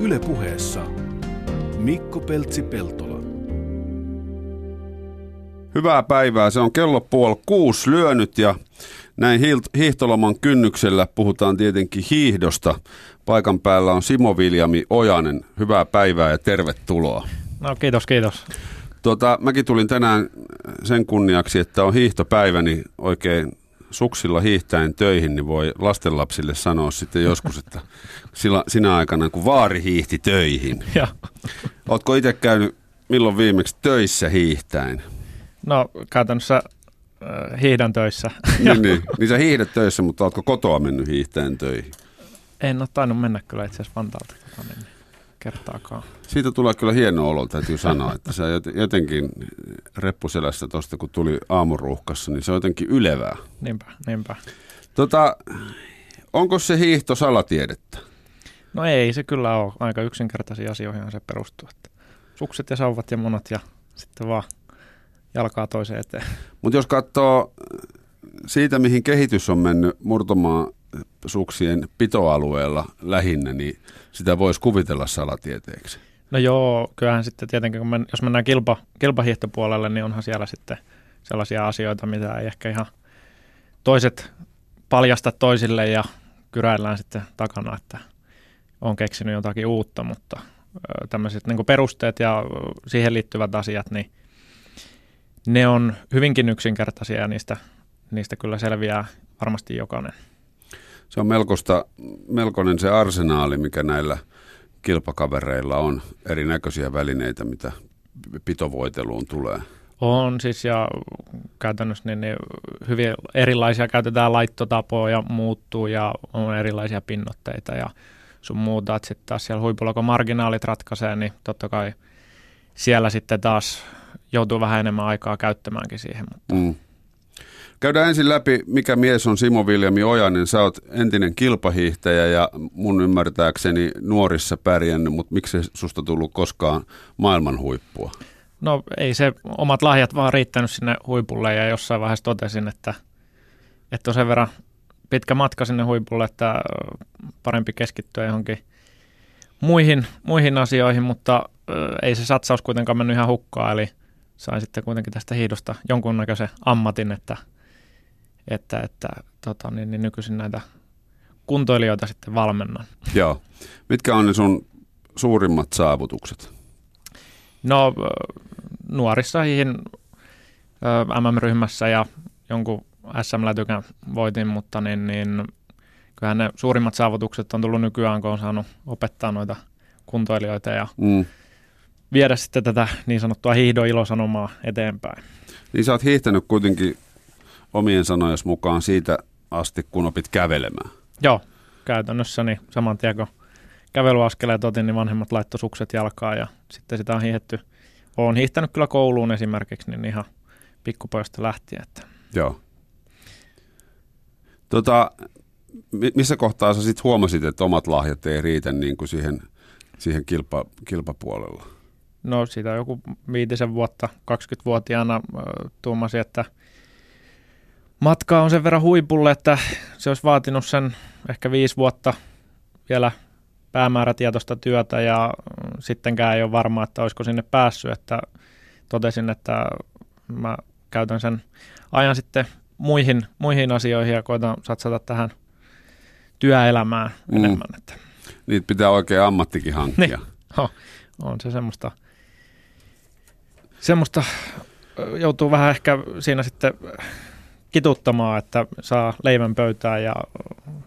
Ylepuheessa Mikko Peltsi-Peltola. Hyvää päivää. Se on kello puoli kuusi lyönyt ja näin hiihtoloman kynnyksellä puhutaan tietenkin hiihdosta. Paikan päällä on Simo Viljami Ojanen. Hyvää päivää ja tervetuloa. No kiitos, kiitos. Tuota, mäkin tulin tänään sen kunniaksi, että on hiihtopäivä, niin oikein suksilla hiihtäen töihin, niin voi lastenlapsille sanoa sitten joskus, että sillä, sinä aikana kun vaari hiihti töihin. Ja. Oletko itse käynyt milloin viimeksi töissä hiihtäen? No käytännössä äh, hiihdän töissä. niin, niin, niin sä hiihdät töissä, mutta oletko kotoa mennyt hiihtäen töihin? En ole tainnut mennä kyllä itse asiassa Vantaalta niin kertaakaan. Siitä tulee kyllä hieno olo, täytyy sanoa, että sä jotenkin reppuselässä tuosta, kun tuli aamuruuhkassa, niin se on jotenkin ylevää. Niinpä, niinpä. Tota, onko se hiihto salatiedettä? No ei se kyllä ole. Aika yksinkertaisia asioihin se perustuu. Että sukset ja sauvat ja monat ja sitten vaan jalkaa toiseen eteen. Mutta jos katsoo siitä, mihin kehitys on mennyt murtomaan suksien pitoalueella lähinnä, niin sitä voisi kuvitella salatieteeksi. No joo, kyllähän sitten tietenkin, kun men, jos mennään kilpa, kilpahiihtopuolelle, niin onhan siellä sitten sellaisia asioita, mitä ei ehkä ihan toiset paljasta toisille ja kyräillään sitten takana, että on keksinyt jotakin uutta, mutta tämmöiset niin perusteet ja siihen liittyvät asiat, niin ne on hyvinkin yksinkertaisia ja niistä, niistä kyllä selviää varmasti jokainen. Se on melkoista, melkoinen se arsenaali, mikä näillä kilpakavereilla on, erinäköisiä välineitä, mitä pitovoiteluun tulee. On siis ja käytännössä niin, niin hyvin erilaisia käytetään laittotapoja, muuttuu ja on erilaisia pinnotteita ja sun muuta. Sitten taas siellä huipulla, kun marginaalit ratkaisee, niin totta kai siellä sitten taas joutuu vähän enemmän aikaa käyttämäänkin siihen. Mutta. Mm. Käydään ensin läpi, mikä mies on Simo Viljami Ojanen. Sä oot entinen kilpahiihtäjä ja mun ymmärtääkseni nuorissa pärjännyt, mutta miksi susta tullut koskaan maailman huippua? No ei se omat lahjat vaan riittänyt sinne huipulle ja jossain vaiheessa totesin, että, että on sen verran pitkä matka sinne huipulle, että parempi keskittyä johonkin muihin, muihin asioihin, mutta ei se satsaus kuitenkaan mennyt ihan hukkaan, eli sain sitten kuitenkin tästä hiidosta jonkunnäköisen ammatin, että, että, että tota, niin, niin nykyisin näitä kuntoilijoita sitten valmennan. Joo. Mitkä on ne sun suurimmat saavutukset? No nuorissa hiihin MM-ryhmässä ja jonkun SM-lätykän voitin, mutta niin, niin kyllähän ne suurimmat saavutukset on tullut nykyään, kun on saanut opettaa noita kuntoilijoita ja mm. viedä sitten tätä niin sanottua hiihdoilosanomaa eteenpäin. Niin sä oot hiihtänyt kuitenkin omien sanojen mukaan siitä asti, kun opit kävelemään. Joo, käytännössä niin saman tien kun kävelyaskeleet otin, niin vanhemmat laittoi sukset jalkaan ja sitten sitä on hiihetty. Olen hiihtänyt kyllä kouluun esimerkiksi, niin ihan pikkupojasta lähtien. Että. Joo. Tota, missä kohtaa sä sitten huomasit, että omat lahjat ei riitä niin kuin siihen, siihen kilpa, kilpapuolella? No siitä joku viitisen vuotta, 20-vuotiaana tuumasin, että matka on sen verran huipulle, että se olisi vaatinut sen ehkä viisi vuotta vielä päämäärätietoista työtä ja sittenkään ei ole varma, että olisiko sinne päässyt, että totesin, että mä käytän sen ajan sitten muihin, muihin asioihin ja koitan satsata tähän työelämään mm. enemmän. Että. Niitä pitää oikein ammattikin hankkia. Niin. Oh, on se semmoista, semmoista, joutuu vähän ehkä siinä sitten kituttamaan, että saa leivän pöytään ja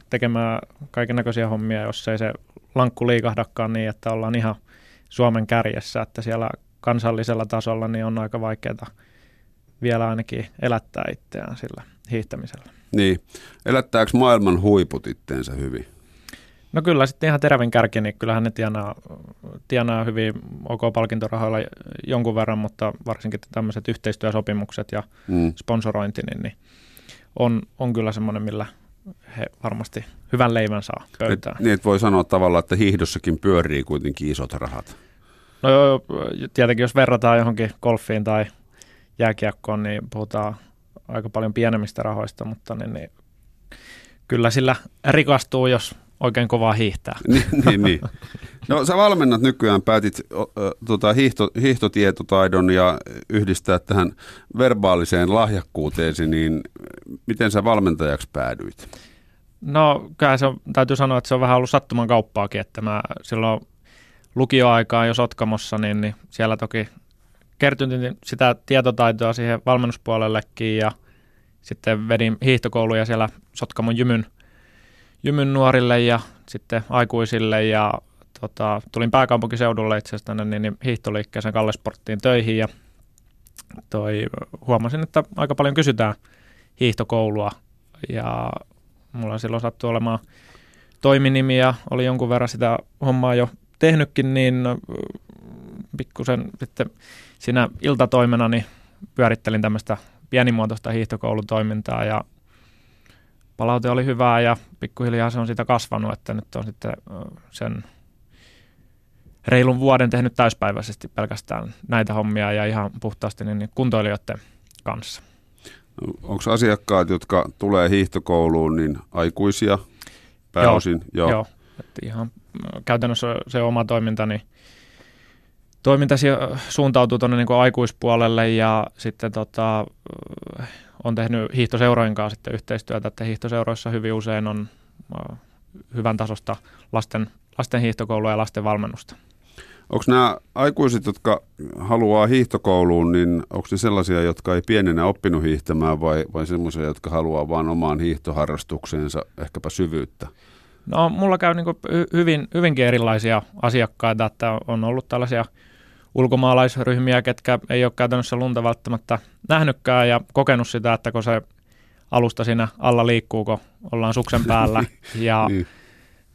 tekemään kaiken näköisiä hommia, jos ei se lankku liikahdakaan niin, että ollaan ihan Suomen kärjessä, että siellä kansallisella tasolla niin on aika vaikeaa vielä ainakin elättää itseään sillä hiihtämisellä. Niin. Elättääkö maailman huiput itteensä hyvin? No kyllä sitten ihan terävin kärki, niin kyllähän ne tienaa, tienaa hyvin OK-palkintorahoilla jonkun verran, mutta varsinkin tämmöiset yhteistyösopimukset ja mm. sponsorointi, niin, niin on, on kyllä semmoinen, millä he varmasti hyvän leivän saa pöytään. Et, niin, että voi sanoa tavallaan, että hiihdossakin pyörii kuitenkin isot rahat. No joo, tietenkin jos verrataan johonkin golfiin tai jääkiekkoon, niin puhutaan aika paljon pienemmistä rahoista, mutta niin, niin kyllä sillä rikastuu, jos oikein kovaa hiihtää. niin, niin, niin. No sä valmennat nykyään, päätit o, tota, hiihto, hiihtotietotaidon ja yhdistää tähän verbaaliseen lahjakkuuteesi, niin miten sä valmentajaksi päädyit? No kyllä se on, täytyy sanoa, että se on vähän ollut sattuman kauppaakin, että mä silloin lukioaikaan jo Sotkamossa, niin, niin siellä toki kertyin sitä tietotaitoa siihen valmennuspuolellekin ja sitten vedin hiihtokouluja siellä Sotkamon Jymyn, Jymyn nuorille ja sitten aikuisille ja tota, tulin pääkaupunkiseudulle itse asiassa tänne niin, niin hiihtoliikkeeseen Kallesporttiin töihin ja toi, huomasin, että aika paljon kysytään hiihtokoulua ja mulla silloin sattui olemaan toiminimi ja oli jonkun verran sitä hommaa jo tehnytkin, niin pikkusen sitten siinä iltatoimena niin pyörittelin tämmöistä pienimuotoista hiihtokoulutoimintaa ja palaute oli hyvää ja pikkuhiljaa se on siitä kasvanut, että nyt on sitten sen reilun vuoden tehnyt täyspäiväisesti pelkästään näitä hommia ja ihan puhtaasti niin kuntoilijoiden kanssa. Onko asiakkaat, jotka tulee hiihtokouluun, niin aikuisia pääosin? Joo, joo. joo. Ihan käytännössä se oma toiminta, niin toiminta suuntautuu tuonne niin aikuispuolelle ja sitten tota, on tehnyt hiihtoseurojen kanssa sitten yhteistyötä, että hiihtoseuroissa hyvin usein on hyvän tasosta lasten, lasten hiihtokoulua ja lasten valmennusta. Onko nämä aikuiset, jotka haluaa hiihtokouluun, niin onko ne sellaisia, jotka ei pienenä oppinut hiihtämään vai, vai sellaisia, jotka haluaa vain omaan hiihtoharrastukseensa ehkäpä syvyyttä? No mulla käy niin hyvin, hyvinkin erilaisia asiakkaita, että on ollut tällaisia ulkomaalaisryhmiä, ketkä ei ole käytännössä lunta välttämättä nähnytkään ja kokenut sitä, että kun se alusta siinä alla liikkuu, kun ollaan suksen päällä ja niin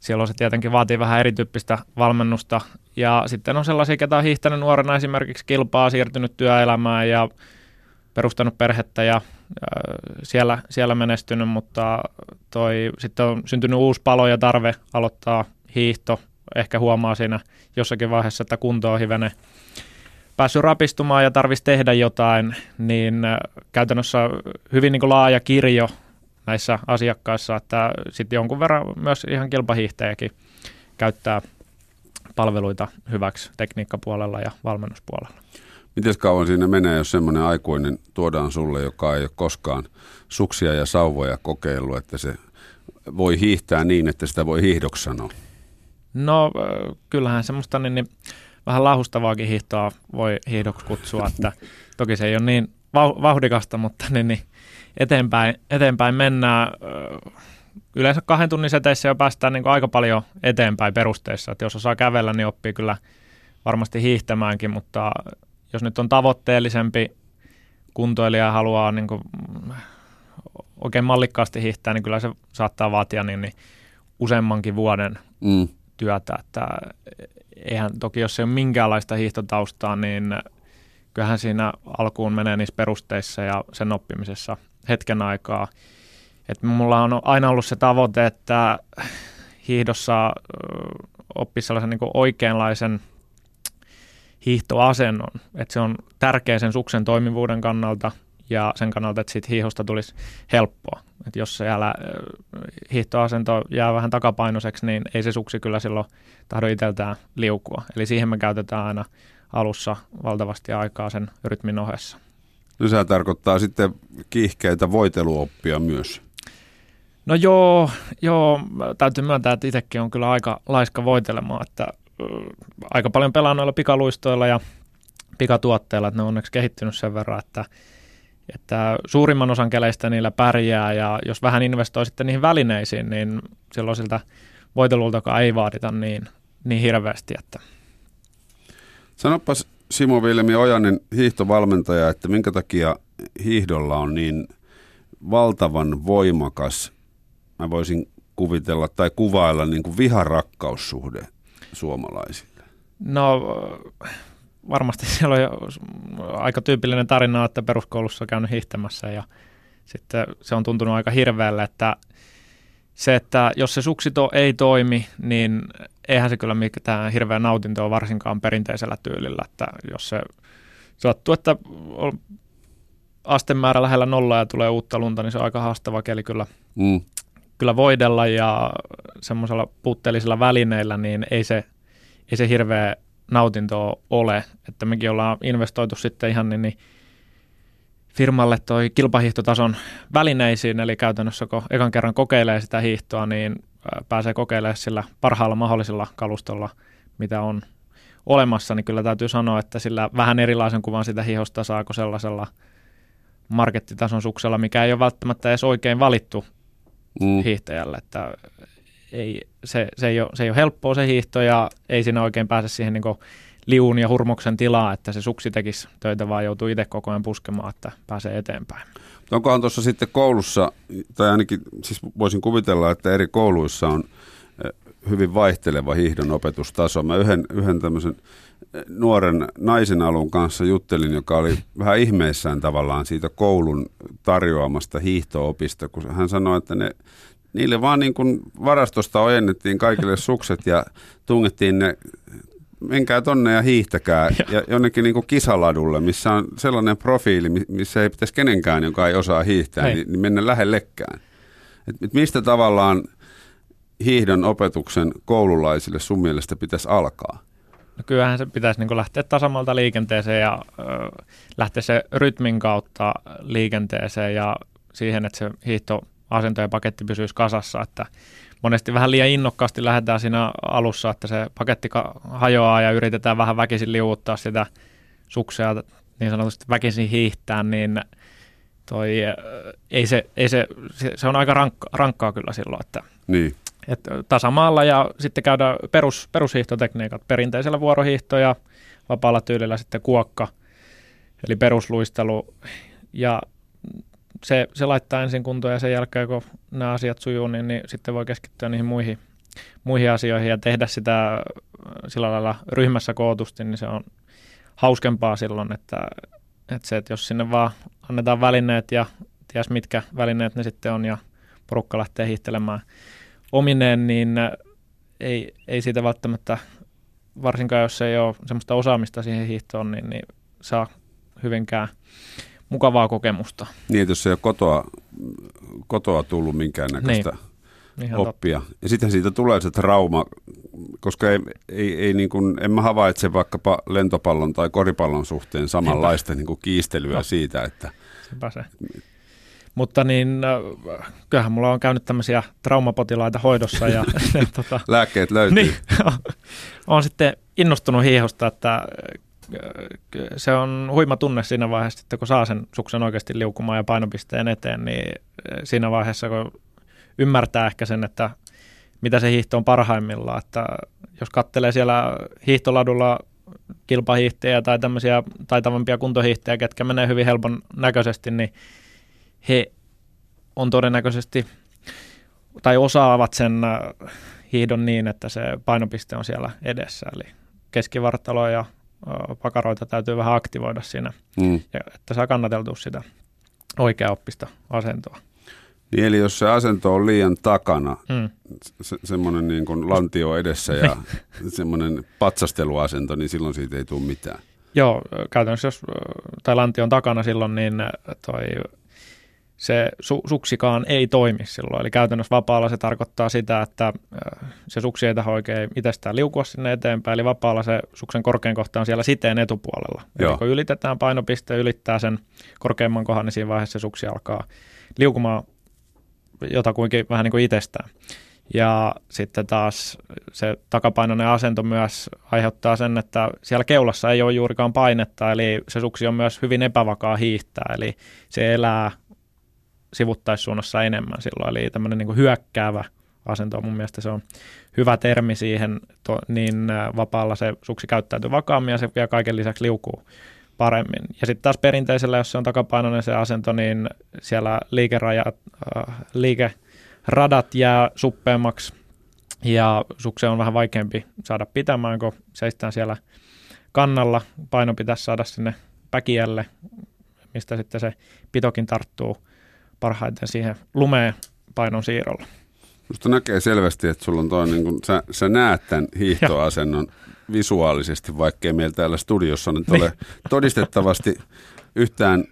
Silloin se tietenkin vaatii vähän erityyppistä valmennusta. Ja sitten on sellaisia, ketä on hiihtänyt nuorena esimerkiksi kilpaa, siirtynyt työelämään ja perustanut perhettä ja siellä, siellä menestynyt, mutta toi, sitten on syntynyt uusi palo ja tarve aloittaa hiihto. Ehkä huomaa siinä jossakin vaiheessa, että kunto on hivenen päässyt rapistumaan ja tarvitsisi tehdä jotain, niin käytännössä hyvin niin kuin laaja kirjo näissä asiakkaissa, että sitten jonkun verran myös ihan kilpahiihtäjäkin käyttää palveluita hyväksi tekniikkapuolella ja valmennuspuolella. Miten kauan siinä menee, jos semmoinen aikuinen tuodaan sulle, joka ei ole koskaan suksia ja sauvoja kokeillut, että se voi hiihtää niin, että sitä voi hiihdoksi sanoa? No kyllähän semmoista niin, niin vähän lahustavaakin hiihtoa voi hiihdoksi kutsua, että toki se ei ole niin vauhdikasta, mutta niin, niin eteenpäin, eteenpäin mennään. Yleensä kahden tunnin seteissä jo päästään niin aika paljon eteenpäin perusteissa. Että jos osaa kävellä, niin oppii kyllä varmasti hiihtämäänkin, mutta jos nyt on tavoitteellisempi kuntoilija ja haluaa niin kuin oikein mallikkaasti hiihtää, niin kyllä se saattaa vaatia niin, niin useammankin vuoden mm. Työtä. Että eihän toki, jos ei ole minkäänlaista hiihtotaustaa, niin kyllähän siinä alkuun menee niissä perusteissa ja sen oppimisessa hetken aikaa. Et mulla on aina ollut se tavoite, että hiihdossa oppisi sellaisen niin oikeanlaisen hiihtoasennon. Että se on tärkeä sen suksen toimivuuden kannalta ja sen kannalta, että siitä hiihosta tulisi helppoa. Et jos siellä hiihtoasento jää vähän takapainoiseksi, niin ei se suksi kyllä silloin tahdo itseltään liukua. Eli siihen me käytetään aina alussa valtavasti aikaa sen rytmin ohessa. Lisää tarkoittaa sitten kiihkeitä voiteluoppia myös. No joo, joo, täytyy myöntää, että itsekin on kyllä aika laiska voitelemaan, että aika paljon pelaan noilla pikaluistoilla ja pikatuotteilla, että ne on onneksi kehittynyt sen verran, että, että suurimman osan keleistä niillä pärjää ja jos vähän investoi sitten niihin välineisiin, niin silloin siltä voitelultakaan ei vaadita niin, niin hirveästi. Että. Sanopas Simo Vilmi Ojanen, hiihtovalmentaja, että minkä takia hiihdolla on niin valtavan voimakas, mä voisin kuvitella tai kuvailla niin kuin viharakkaussuhde suomalaisille? No varmasti siellä on aika tyypillinen tarina, että peruskoulussa on käynyt hiihtämässä ja sitten se on tuntunut aika hirveälle, että se, että jos se suksito ei toimi, niin eihän se kyllä mitään hirveä nautintoa varsinkaan perinteisellä tyylillä, että jos se sattuu, että on astemäärä lähellä nollaa ja tulee uutta lunta, niin se on aika haastava keli kyllä mm. kyllä voidella ja semmoisella puutteellisilla välineillä, niin ei se, ei se hirveä nautintoa ole. Että mekin ollaan investoitu sitten ihan niin, niin firmalle toi kilpahiihtotason välineisiin, eli käytännössä kun ekan kerran kokeilee sitä hiihtoa, niin pääsee kokeilemaan sillä parhaalla mahdollisella kalustolla, mitä on olemassa, niin kyllä täytyy sanoa, että sillä vähän erilaisen kuvan sitä hihosta saako sellaisella markettitason suksella, mikä ei ole välttämättä edes oikein valittu mm. hiihtäjälle, että ei, se, se, ei ole, se ei ole helppoa se hiihto ja ei siinä oikein pääse siihen niin liun ja hurmoksen tilaa, että se suksi tekisi töitä, vaan joutuu itse koko ajan puskemaan, että pääsee eteenpäin. Onkohan tuossa sitten koulussa, tai ainakin siis voisin kuvitella, että eri kouluissa on eh, hyvin vaihteleva hiihdon opetustaso. Mä yhden, yhden tämmöisen eh, nuoren naisen alun kanssa juttelin, joka oli vähän ihmeissään tavallaan siitä koulun tarjoamasta hiihtoopista, kun hän sanoi, että ne, niille vaan niin kuin varastosta ojennettiin kaikille sukset ja tungettiin ne menkää tonne ja hiihtäkää ja jonnekin niin kuin kisaladulle, missä on sellainen profiili, missä ei pitäisi kenenkään, joka ei osaa hiihtää, niin, niin mennä lähellekään. Et, et mistä tavallaan hiihdon opetuksen koululaisille sun mielestä pitäisi alkaa? No kyllähän se pitäisi niin lähteä tasamalta liikenteeseen ja ö, lähteä se rytmin kautta liikenteeseen ja siihen, että se hiihtoasento ja paketti pysyisi kasassa, että monesti vähän liian innokkaasti lähdetään siinä alussa, että se paketti hajoaa ja yritetään vähän väkisin liuuttaa sitä suksea niin sanotusti väkisin hiihtää, niin toi, ei se, ei se, se, on aika rankka, rankkaa kyllä silloin, että niin. että tasamaalla ja sitten käydä perus, perushiihtotekniikat, perinteisellä vuorohiihto ja vapaalla tyylillä sitten kuokka, eli perusluistelu ja se, se laittaa ensin kuntoon ja sen jälkeen, kun nämä asiat sujuu, niin, niin sitten voi keskittyä niihin muihin, muihin asioihin ja tehdä sitä äh, sillä lailla ryhmässä kootusti, niin se on hauskempaa silloin, että, että se, että jos sinne vaan annetaan välineet ja ties mitkä välineet ne sitten on ja porukka lähtee hiihtelemään omineen, niin äh, ei, ei siitä välttämättä, varsinkaan jos ei ole semmoista osaamista siihen hiihtoon, niin, niin saa hyvinkään mukavaa kokemusta. Niin, jos ei ole kotoa, kotoa tullut minkäännäköistä niin. oppia. Totta. Ja sitten siitä tulee se trauma, koska ei, ei, ei niin kuin, en mä havaitse vaikkapa lentopallon tai koripallon suhteen samanlaista niin kuin kiistelyä no. siitä, että... Sepä se. Mutta niin, äh, kyllähän mulla on käynyt tämmöisiä traumapotilaita hoidossa. Ja, tota, Lääkkeet löytyy. Niin, on sitten innostunut hiihosta, että se on huima tunne siinä vaiheessa, että kun saa sen suksen oikeasti liukumaan ja painopisteen eteen, niin siinä vaiheessa, kun ymmärtää ehkä sen, että mitä se hiihto on parhaimmillaan, että jos kattelee siellä hiihtoladulla kilpahiihtäjä tai tämmöisiä taitavampia kuntohiihtäjä, ketkä menee hyvin helpon näköisesti, niin he on todennäköisesti tai osaavat sen hiihdon niin, että se painopiste on siellä edessä, eli keskivartalo ja pakaroita täytyy vähän aktivoida siinä, mm. ja, että saa kannateltua sitä oikea-oppista asentoa. Niin eli jos se asento on liian takana, mm. se, semmoinen niin kuin lantio edessä ja semmoinen patsasteluasento, niin silloin siitä ei tule mitään. Joo, käytännössä jos, tai lantio on takana silloin, niin toi se su- suksikaan ei toimi silloin. Eli käytännössä vapaalla se tarkoittaa sitä, että äh, se suksi ei taho oikein itsestään liukua sinne eteenpäin. Eli vapaalla se suksen korkein kohta on siellä siteen etupuolella. Joo. Eli kun ylitetään painopiste, ylittää sen korkeimman kohan, niin siinä vaiheessa se suksi alkaa liukumaan jotakuinkin vähän niin kuin itsestään. Ja sitten taas se takapainoinen asento myös aiheuttaa sen, että siellä keulassa ei ole juurikaan painetta, eli se suksi on myös hyvin epävakaa hiihtää, eli se elää sivuttaissuunnassa enemmän silloin, eli tämmöinen niin hyökkäävä asento mun mielestä se on hyvä termi siihen, to, niin vapaalla se suksi käyttäytyy vakaammin ja se vielä kaiken lisäksi liukuu paremmin. Ja sitten taas perinteisellä, jos se on takapainoinen se asento, niin siellä liikerajat, äh, liikeradat jää suppeammaksi ja sukse on vähän vaikeampi saada pitämään, kun seistään siellä kannalla. Paino pitäisi saada sinne päkiälle, mistä sitten se pitokin tarttuu parhaiten siihen lumeen painon siirrolla. Musta näkee selvästi, että sulla on toi, niin kun, sä, sä näet tämän hiihtoasennon visuaalisesti, vaikkei meillä täällä studiossa nyt ole todistettavasti yhtään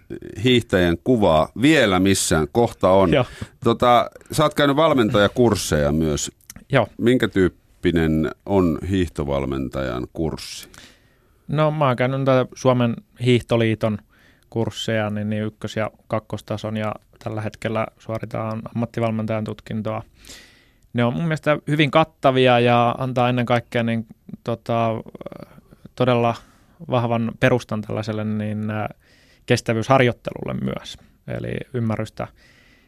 hiihtäjän kuvaa vielä missään. Kohta on. Joo. Tota, sä oot käynyt valmentajakursseja myös. Joo. Minkä tyyppinen on hiihtovalmentajan kurssi? No mä oon käynyt Suomen hiihtoliiton kursseja, niin, niin ykkös- ja kakkostason ja tällä hetkellä suoritetaan ammattivalmentajan tutkintoa. Ne on mun mielestä hyvin kattavia ja antaa ennen kaikkea niin, tota, todella vahvan perustan tällaiselle niin, ä, kestävyysharjoittelulle myös, eli ymmärrystä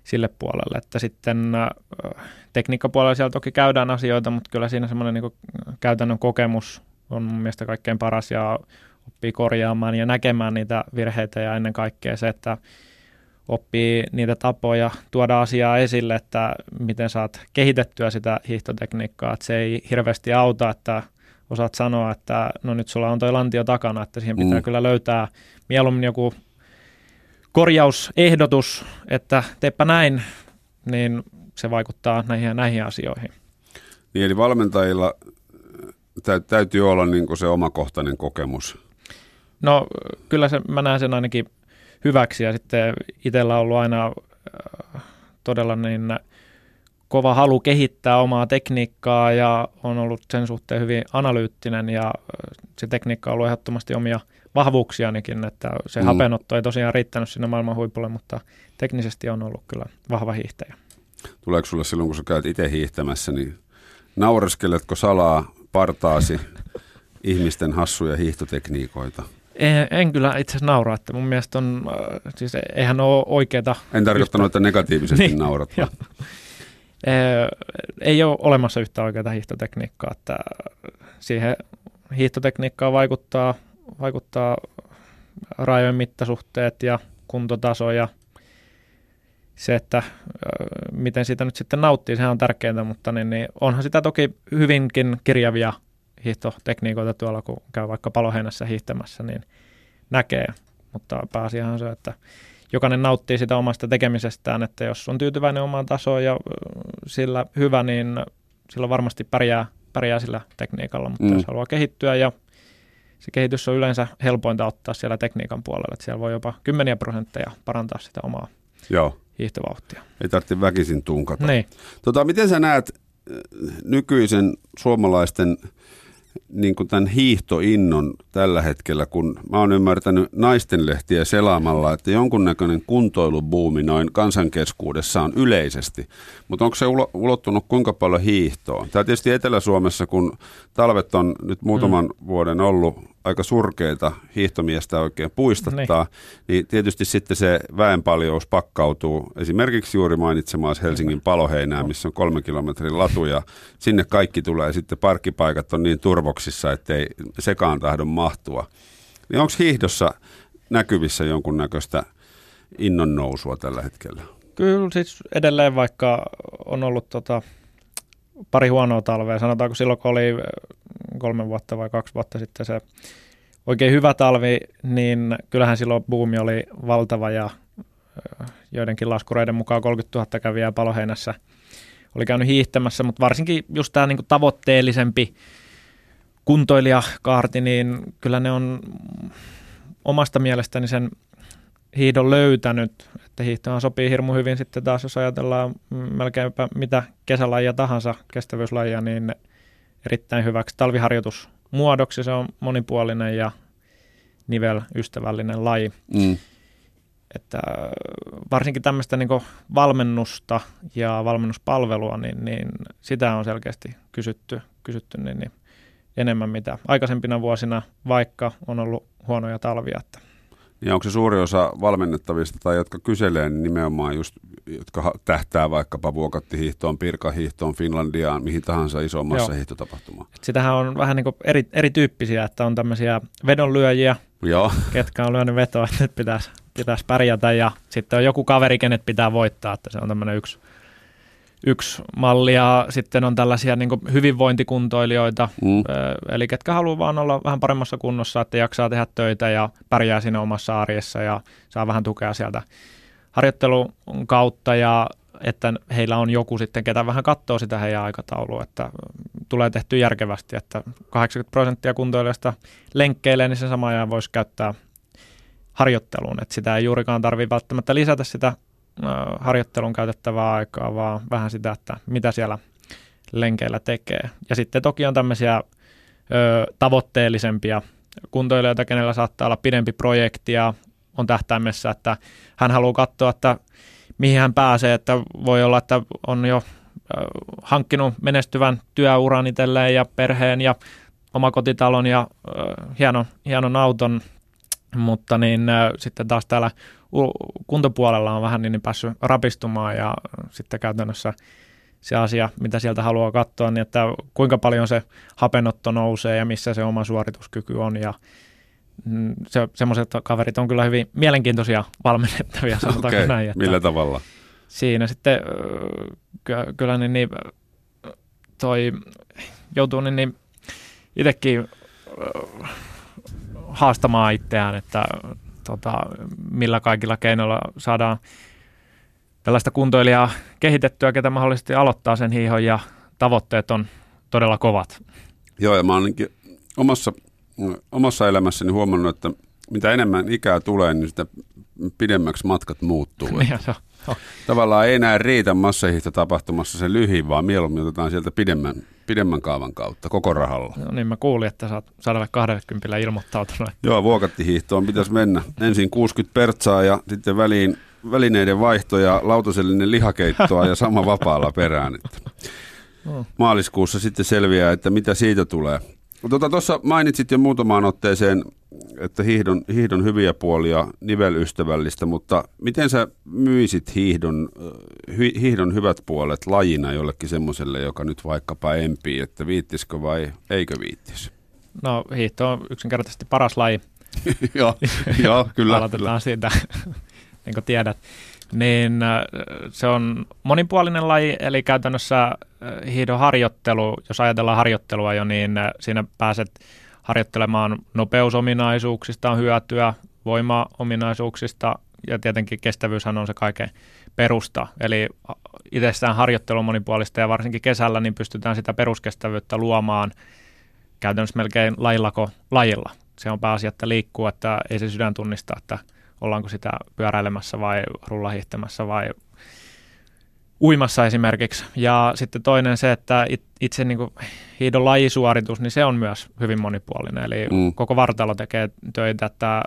sille puolelle, että sitten ä, tekniikkapuolella siellä toki käydään asioita, mutta kyllä siinä semmoinen niin käytännön kokemus on mun mielestä kaikkein paras ja oppii korjaamaan ja näkemään niitä virheitä ja ennen kaikkea se, että oppii niitä tapoja tuoda asiaa esille, että miten saat kehitettyä sitä hiihtotekniikkaa, että se ei hirveästi auta, että osaat sanoa, että no nyt sulla on toi lantio takana, että siihen pitää Mm. kyllä löytää mieluummin joku korjausehdotus, että teepä näin, niin se vaikuttaa näihin ja näihin asioihin. Niin, eli valmentajilla tä- täytyy olla niin se omakohtainen kokemus. No kyllä se, mä näen sen ainakin hyväksi ja sitten itsellä on ollut aina äh, todella niin kova halu kehittää omaa tekniikkaa ja on ollut sen suhteen hyvin analyyttinen ja äh, se tekniikka on ollut ehdottomasti omia vahvuuksianikin, että se mm. hapenotto ei tosiaan riittänyt sinne maailman huipulle, mutta teknisesti on ollut kyllä vahva hiihtäjä. Tuleeko sulle silloin, kun sä käyt itse hiihtämässä, niin naureskeletko salaa partaasi ihmisten hassuja hiihtotekniikoita? En, en kyllä itse asiassa naura, että mun mielestä on, äh, siis eihän ole oikeita En tarkoittanut, että negatiivisesti Niin, naurat. Ee, ei ole olemassa yhtä oikeaa hiihtotekniikkaa, että siihen hiihtotekniikkaan vaikuttaa, vaikuttaa rajojen mittasuhteet ja kuntotaso ja se, että ö, miten siitä nyt sitten nauttii, sehän on tärkeintä, mutta niin, niin onhan sitä toki hyvinkin kirjavia hiihtotekniikoita tuolla, kun käy vaikka paloheinässä hiihtämässä, niin näkee, mutta pääasiahan on se, että jokainen nauttii sitä omasta tekemisestään, että jos on tyytyväinen omaan tasoon ja sillä hyvä, niin silloin varmasti pärjää, pärjää sillä tekniikalla, mutta Mm. jos haluaa kehittyä ja se kehitys on yleensä helpointa ottaa siellä tekniikan puolella, että siellä voi jopa kymmeniä prosentteja parantaa sitä omaa Joo, hiihtovauhtia. ei tarvitse väkisin tunkata. Niin. Tota, miten sä näet nykyisen suomalaisten niin kuin tämän hiihtoinnon tällä hetkellä, kun mä oon ymmärtänyt naistenlehtiä selaamalla, että jonkunnäköinen kuntoilubuumi noin kansankeskuudessa on yleisesti. Mutta onko se ulo- ulottunut kuinka paljon hiihtoon? Tämä tietysti Etelä-Suomessa, kun talvet on nyt muutaman mm. vuoden ollut aika surkeita hiihtomiestä oikein puistattaa, niin. niin tietysti sitten se väenpaljous pakkautuu esimerkiksi juuri mainitsemaan Helsingin paloheinää, missä on kolme kilometrin latu ja sinne kaikki tulee sitten parkkipaikat on niin turvoksissa, ettei sekaan tahdo mahtua. Niin onko hiihdossa näkyvissä jonkunnäköistä innon nousua tällä hetkellä? Kyllä siis edelleen vaikka on ollut tota, pari huonoa talvea, sanotaanko silloin kun oli ö, kolme vuotta vai kaksi vuotta sitten se oikein hyvä talvi, niin kyllähän silloin buumi oli valtava ja ö, joidenkin laskureiden mukaan 30 000 kävijää paloheinässä oli käynyt hiihtämässä, mutta varsinkin just tämä niinku tavoitteellisempi kuntoilijakaarti, niin kyllä ne on omasta mielestäni sen hiihdon löytänyt, että hiihtohan sopii hirmu hyvin sitten taas, jos ajatellaan melkeinpä mitä kesälajia tahansa kestävyyslajia, niin erittäin hyväksi talviharjoitusmuodoksi. Se on monipuolinen ja nivel-ystävällinen laji. Mm. Että varsinkin tämmöistä niin valmennusta ja valmennuspalvelua, niin, niin sitä on selkeästi kysytty, kysytty niin, niin enemmän mitä aikaisempina vuosina, vaikka on ollut huonoja talvia. Että Ja onko se suuri osa valmennettavista tai jotka kyselee, niin nimenomaan just, jotka tähtää vaikkapa vuokattihiihtoon, pirkahiihtoon, Finlandiaan, mihin tahansa isommassa Joo. hiihtotapahtumaan? Et sitähän on vähän niin kuin eri, erityyppisiä, että on tämmöisiä vedonlyöjiä, Joo, ketkä on lyönyt vetoa, että nyt pitäisi, pitäisi pärjätä ja sitten on joku kaveri, kenet pitää voittaa, että se on tämmöinen yksi, yksi malli ja sitten on tällaisia niin hyvinvointikuntoilijoita, mm. eli ketkä haluaa vaan olla vähän paremmassa kunnossa, että jaksaa tehdä töitä ja pärjää siinä omassa arjessa ja saa vähän tukea sieltä harjoittelun kautta ja että heillä on joku sitten, ketä vähän katsoo sitä heidän aikataulua, että tulee tehty järkevästi, että 80 prosenttia kuntoilijoista lenkkeilee, niin sen sama ajan voisi käyttää harjoitteluun, että sitä ei juurikaan tarvitse välttämättä lisätä sitä harjoittelun käytettävää aikaa, vaan vähän sitä, että mitä siellä lenkeillä tekee. Ja sitten toki on tämmöisiä ö, tavoitteellisempia kuntoilijoita, kenellä saattaa olla pidempi projekti ja on tähtäimessä, että hän haluaa katsoa, että mihin hän pääsee, että voi olla, että on jo hankkinut menestyvän työuran itselleen ja perheen ja omakotitalon ja hienon, hienon auton, mutta niin sitten taas täällä kuntopuolella on vähän niin päässyt rapistumaan ja sitten käytännössä se asia, mitä sieltä haluaa katsoa, niin että kuinka paljon se hapenotto nousee ja missä se oma suorituskyky on ja mm, se, semmoiset kaverit on kyllä hyvin mielenkiintoisia valmennettavia, sanotaanko okay. näin. Että millä tavalla? Siinä sitten kyllä niin, niin toi joutuu niin, niin itsekin haastamaan itseään, että tota, millä kaikilla keinoilla saadaan tällaista kuntoilijaa kehitettyä, ketä mahdollisesti aloittaa sen hiihon ja tavoitteet on todella kovat. Joo, ja mä oon omassa, omassa elämässäni huomannut, että mitä enemmän ikää tulee, niin sitä pidemmäksi matkat muuttuu. On. Tavallaan ei enää riitä tapahtumassa se lyhin, vaan mieluummin otetaan sieltä pidemmän, pidemmän kaavan kautta, koko rahalla. No niin, mä kuulin, että sä oot 120 ilmoittautunut. Joo, vuokattihiihtoon pitäisi mennä. Ensin 60 pertsaa ja sitten väliin välineiden vaihto ja lautasellinen lihakeittoa ja sama vapaalla perään. Että maaliskuussa sitten selviää, että mitä siitä tulee. Tuossa tota, mainitsit jo muutamaan otteeseen, että hiihdon, hiihdon hyviä puolia, nivelystävällistä, mutta miten sä myisit hiihdon, hi, hiihdon hyvät puolet lajina jollekin semmoiselle, joka nyt vaikkapa empii, että viittisikö vai eikö viittis? No hiihto on yksinkertaisesti paras laji. joo, joo, kyllä. Aloitetaan kyllä. siitä niin kuin tiedät, niin se on monipuolinen laji, eli käytännössä hiidon harjoittelu, jos ajatellaan harjoittelua jo, niin siinä pääset harjoittelemaan nopeusominaisuuksista on hyötyä, voimaominaisuuksista ja tietenkin kestävyyshän on se kaiken perusta. Eli itsessään harjoittelu on monipuolista ja varsinkin kesällä niin pystytään sitä peruskestävyyttä luomaan käytännössä melkein lajillako lajilla. Se on pääasia, että liikkuu, että ei se sydän tunnista, että – ollaanko sitä pyöräilemässä vai rullahiihtämässä vai uimassa esimerkiksi. Ja sitten toinen se, että itse niin kuin hiidon lajisuoritus, niin se on myös hyvin monipuolinen. Eli mm. koko vartalo tekee töitä, että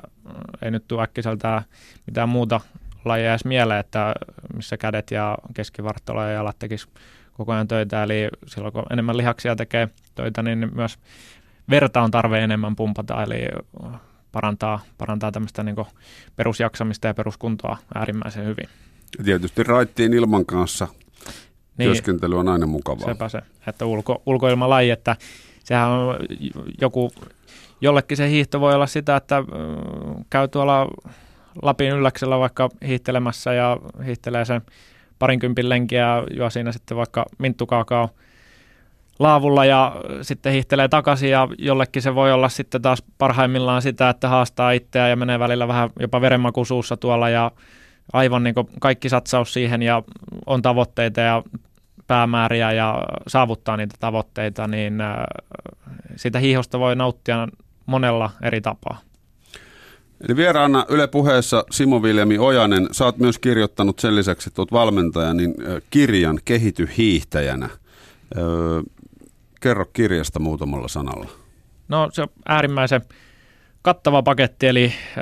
ei nyt tule äkkiseltään mitään muuta lajia edes mieleen, että missä kädet ja keskivartalo ja jalat tekisi koko ajan töitä. Eli silloin kun enemmän lihaksia tekee töitä, niin myös verta on tarve enemmän pumpata. Eli parantaa, parantaa tämmöistä niin perusjaksamista ja peruskuntoa äärimmäisen hyvin. Tietysti raittiin ilman kanssa niin, työskentely on aina mukavaa. Sepä se, että ulko, ulkoilmalaji, että sehän on joku, jollekin se hiihto voi olla sitä, että käy tuolla Lapin ylläksellä vaikka hiihtelemässä ja hiihtelee sen parinkympin lenkiä ja juo siinä sitten vaikka minttukaakao laavulla ja sitten hiihtelee takaisin ja jollekin se voi olla sitten taas parhaimmillaan sitä, että haastaa itseä ja menee välillä vähän jopa verenmaku suussa tuolla ja aivan niin kaikki satsaus siihen ja on tavoitteita ja päämääriä ja saavuttaa niitä tavoitteita, niin äh, sitä hiihosta voi nauttia monella eri tapaa. Eli vieraana Yle puheessa Simo Viljami Ojanen, sä oot myös kirjoittanut sen lisäksi, että oot valmentaja, niin äh, kirjan Kehity hiihtäjänä. Kerro kirjasta muutamalla sanalla. No se on äärimmäisen kattava paketti, eli ö,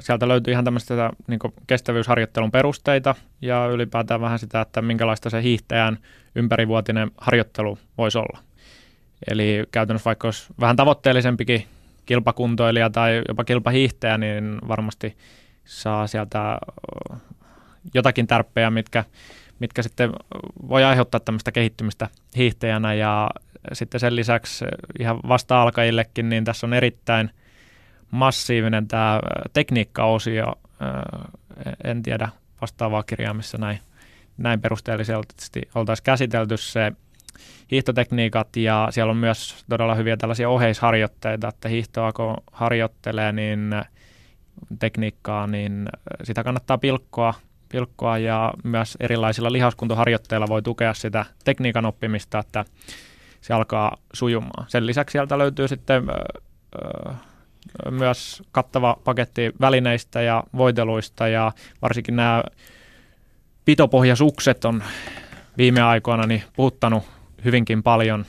sieltä löytyy ihan tämmöistä niin kestävyysharjoittelun perusteita ja ylipäätään vähän sitä, että minkälaista se hiihtäjän ympärivuotinen harjoittelu voisi olla. Eli käytännössä vaikka olisi vähän tavoitteellisempikin kilpakuntoilija tai jopa kilpahiihtäjä, niin varmasti saa sieltä jotakin tärppejä, mitkä, mitkä sitten voi aiheuttaa tämmöistä kehittymistä hiihtäjänä ja sitten sen lisäksi ihan vasta-alkajillekin, niin tässä on erittäin massiivinen tämä tekniikkaosio. En tiedä vastaavaa kirjaa, missä näin, näin perusteellisesti oltaisiin käsitelty se hiihtotekniikat ja siellä on myös todella hyviä tällaisia oheisharjoitteita, että hiihtoa kun harjoittelee, niin tekniikkaa, niin sitä kannattaa pilkkoa pilkkoa ja myös erilaisilla lihaskuntoharjoitteilla voi tukea sitä tekniikan oppimista, että se alkaa sujumaan. Sen lisäksi sieltä löytyy sitten myös kattava paketti välineistä ja voiteluista ja varsinkin nämä pitopohjasukset on viime aikoina niin puhuttanut hyvinkin paljon.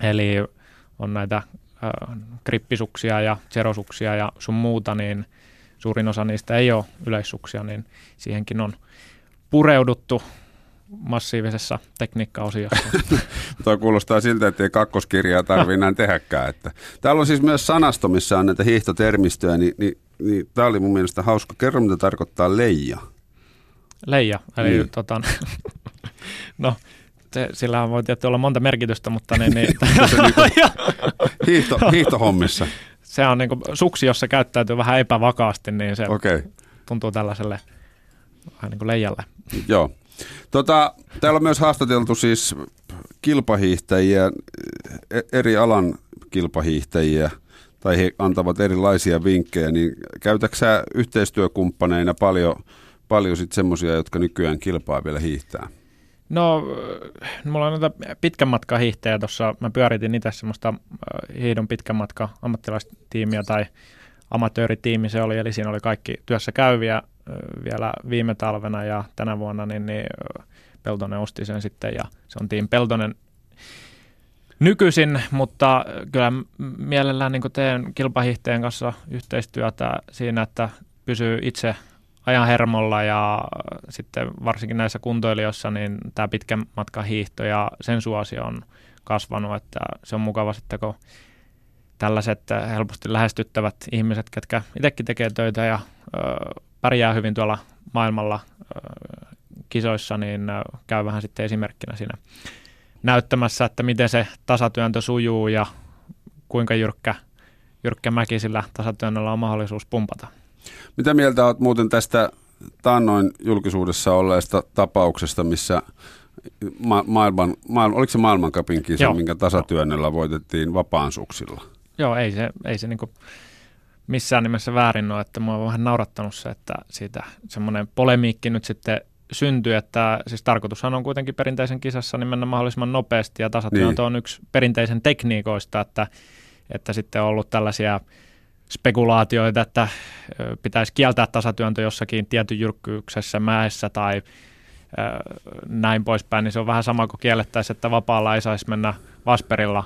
Eli on näitä ö, krippisuksia ja serosuksia ja sun muuta, niin suurin osa niistä ei ole yleissuksia, niin siihenkin on pureuduttu massiivisessa tekniikkaosiossa. Tuo kuulostaa siltä, että ei kakkoskirjaa tarvitse enää tehdäkään. Että. Täällä on siis myös sanasto, missä on näitä hiihtotermistöjä, niin, niin, niin tämä oli mun mielestä hauska. Kerro, mitä tarkoittaa leija. Leija, eli niin. tota, no se, sillä voi tietysti olla monta merkitystä, mutta niin, niin hiihto, hiihtohommissa. Se on niin kuin, suksi, jos se käyttäytyy vähän epävakaasti, niin se okay. tuntuu tällaiselle vähän niin kuin leijalle. Joo. Tota, täällä on myös haastateltu siis kilpahiihtäjiä, e, eri alan kilpahiihtäjiä, tai he antavat erilaisia vinkkejä, niin käytäksä yhteistyökumppaneina paljon, paljon sitten semmoisia, jotka nykyään kilpaa vielä hiihtää? No, mulla on noita pitkän matkan hiihtäjä tuossa. Mä pyöritin itse semmoista äh, hiidon pitkän matka ammattilaistiimiä tai amatööritiimi se oli, eli siinä oli kaikki työssä käyviä vielä viime talvena ja tänä vuonna, niin, niin Peltonen osti sen sitten ja se on Team Peltonen nykyisin, mutta kyllä mielellään niin teen kilpahiihteen kanssa yhteistyötä siinä, että pysyy itse ajan hermolla ja sitten varsinkin näissä kuntoilijoissa niin tämä pitkän matkan hiihto ja sen suosio on kasvanut, että se on mukava sitten, kun tällaiset helposti lähestyttävät ihmiset, ketkä itsekin tekee töitä ja pärjää hyvin tuolla maailmalla kisoissa, niin käy vähän sitten esimerkkinä siinä näyttämässä, että miten se tasatyöntö sujuu ja kuinka jyrkkä, jyrkkä mäki sillä tasatyönnöllä on mahdollisuus pumpata. Mitä mieltä olet muuten tästä taannoin julkisuudessa olleesta tapauksesta, missä ma- maailman, maailman, oliko se maailmankapin kisa, Joo. minkä tasatyönnöllä voitettiin vapaan suksilla? Joo, ei se, ei se niinku missään nimessä väärin ole, että mua on vähän naurattanut se, että siitä semmoinen polemiikki nyt sitten syntyy, että siis tarkoitushan on kuitenkin perinteisen kisassa niin mennä mahdollisimman nopeasti ja tasatyöntö niin. on yksi perinteisen tekniikoista, että, että sitten on ollut tällaisia spekulaatioita, että pitäisi kieltää tasatyöntö jossakin tietyn jyrkkyyksessä mäessä tai näin poispäin, niin se on vähän sama kuin kiellettäisiin, että vapaalla ei saisi mennä Vasperilla,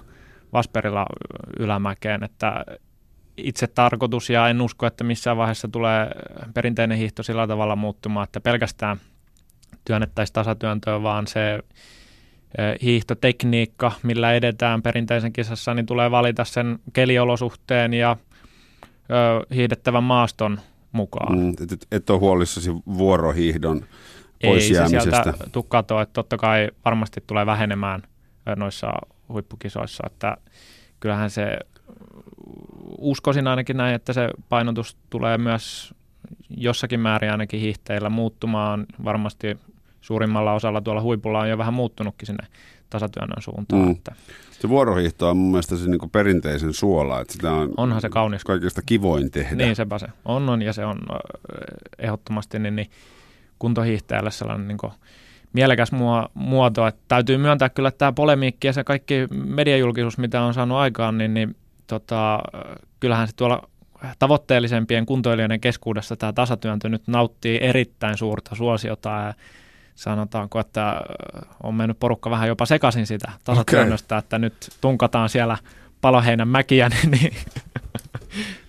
Vasperilla ylämäkeen, että itse tarkoitus ja en usko, että missään vaiheessa tulee perinteinen hiihto sillä tavalla muuttumaan, että pelkästään työnnettäisiin tasatyöntöä, vaan se hiihtotekniikka, millä edetään perinteisen kisassa, niin tulee valita sen keliolosuhteen ja ö, hiihdettävän maaston mukaan. Mm, et, et, et ole huolissasi vuorohiihdon pois Ei jäämisestä. se sieltä tuu katoa, että totta kai varmasti tulee vähenemään noissa huippukisoissa, että kyllähän se uskoisin ainakin näin, että se painotus tulee myös jossakin määrin ainakin hiihteillä muuttumaan. Varmasti suurimmalla osalla tuolla huipulla on jo vähän muuttunutkin sinne tasatyönnön suuntaan. Mm. Että. Se vuorohiihto on mun mielestä se niin perinteisen suola, että sitä on Onhan se kaunis. kaikista kivoin tehdä. Niin sepä se on, on ja se on ehdottomasti niin, niin kuntohiihtäjälle sellainen niin mielekäs muoto. Että täytyy myöntää kyllä, että tämä polemiikki ja se kaikki mediajulkisuus, mitä on saanut aikaan, niin, niin tota, kyllähän se tuolla tavoitteellisempien kuntoilijoiden keskuudessa tämä tasatyöntö nyt nauttii erittäin suurta suosiota ja sanotaanko, että on mennyt porukka vähän jopa sekaisin sitä tasatyönnöstä, okay. että nyt tunkataan siellä paloheinän mäkiä niin, niin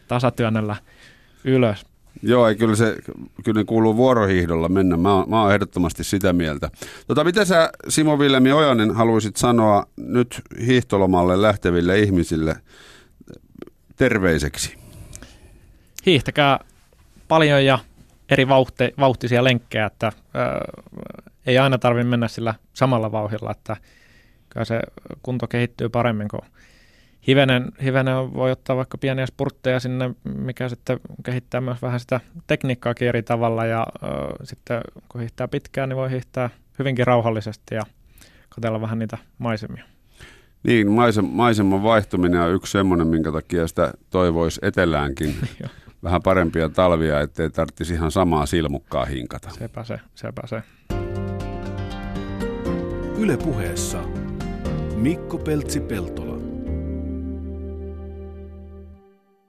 tasatyönnöllä ylös. Joo, ei, kyllä, se, kyllä ne kuuluu vuorohiihdolla mennä. Mä, oon, mä oon ehdottomasti sitä mieltä. Tota, mitä sä Simo Villemi Ojanen haluaisit sanoa nyt hiihtolomalle lähteville ihmisille terveiseksi? Hiihtäkää paljon ja eri vauhte, vauhtisia lenkkejä, että ää, ei aina tarvitse mennä sillä samalla vauhilla, että kyllä se kunto kehittyy paremmin, kun hivenen, hivenen voi ottaa vaikka pieniä spurtteja sinne, mikä sitten kehittää myös vähän sitä tekniikkaakin eri tavalla ja ää, sitten kun hiihtää pitkään, niin voi hiihtää hyvinkin rauhallisesti ja katsella vähän niitä maisemia. Niin, maisem, maiseman vaihtuminen on yksi semmoinen, minkä takia sitä toivoisi eteläänkin vähän parempia talvia, ettei tarvitsisi ihan samaa silmukkaa hinkata. Sepä se, sepä se. Yle puheessa Mikko Peltsi-Peltola.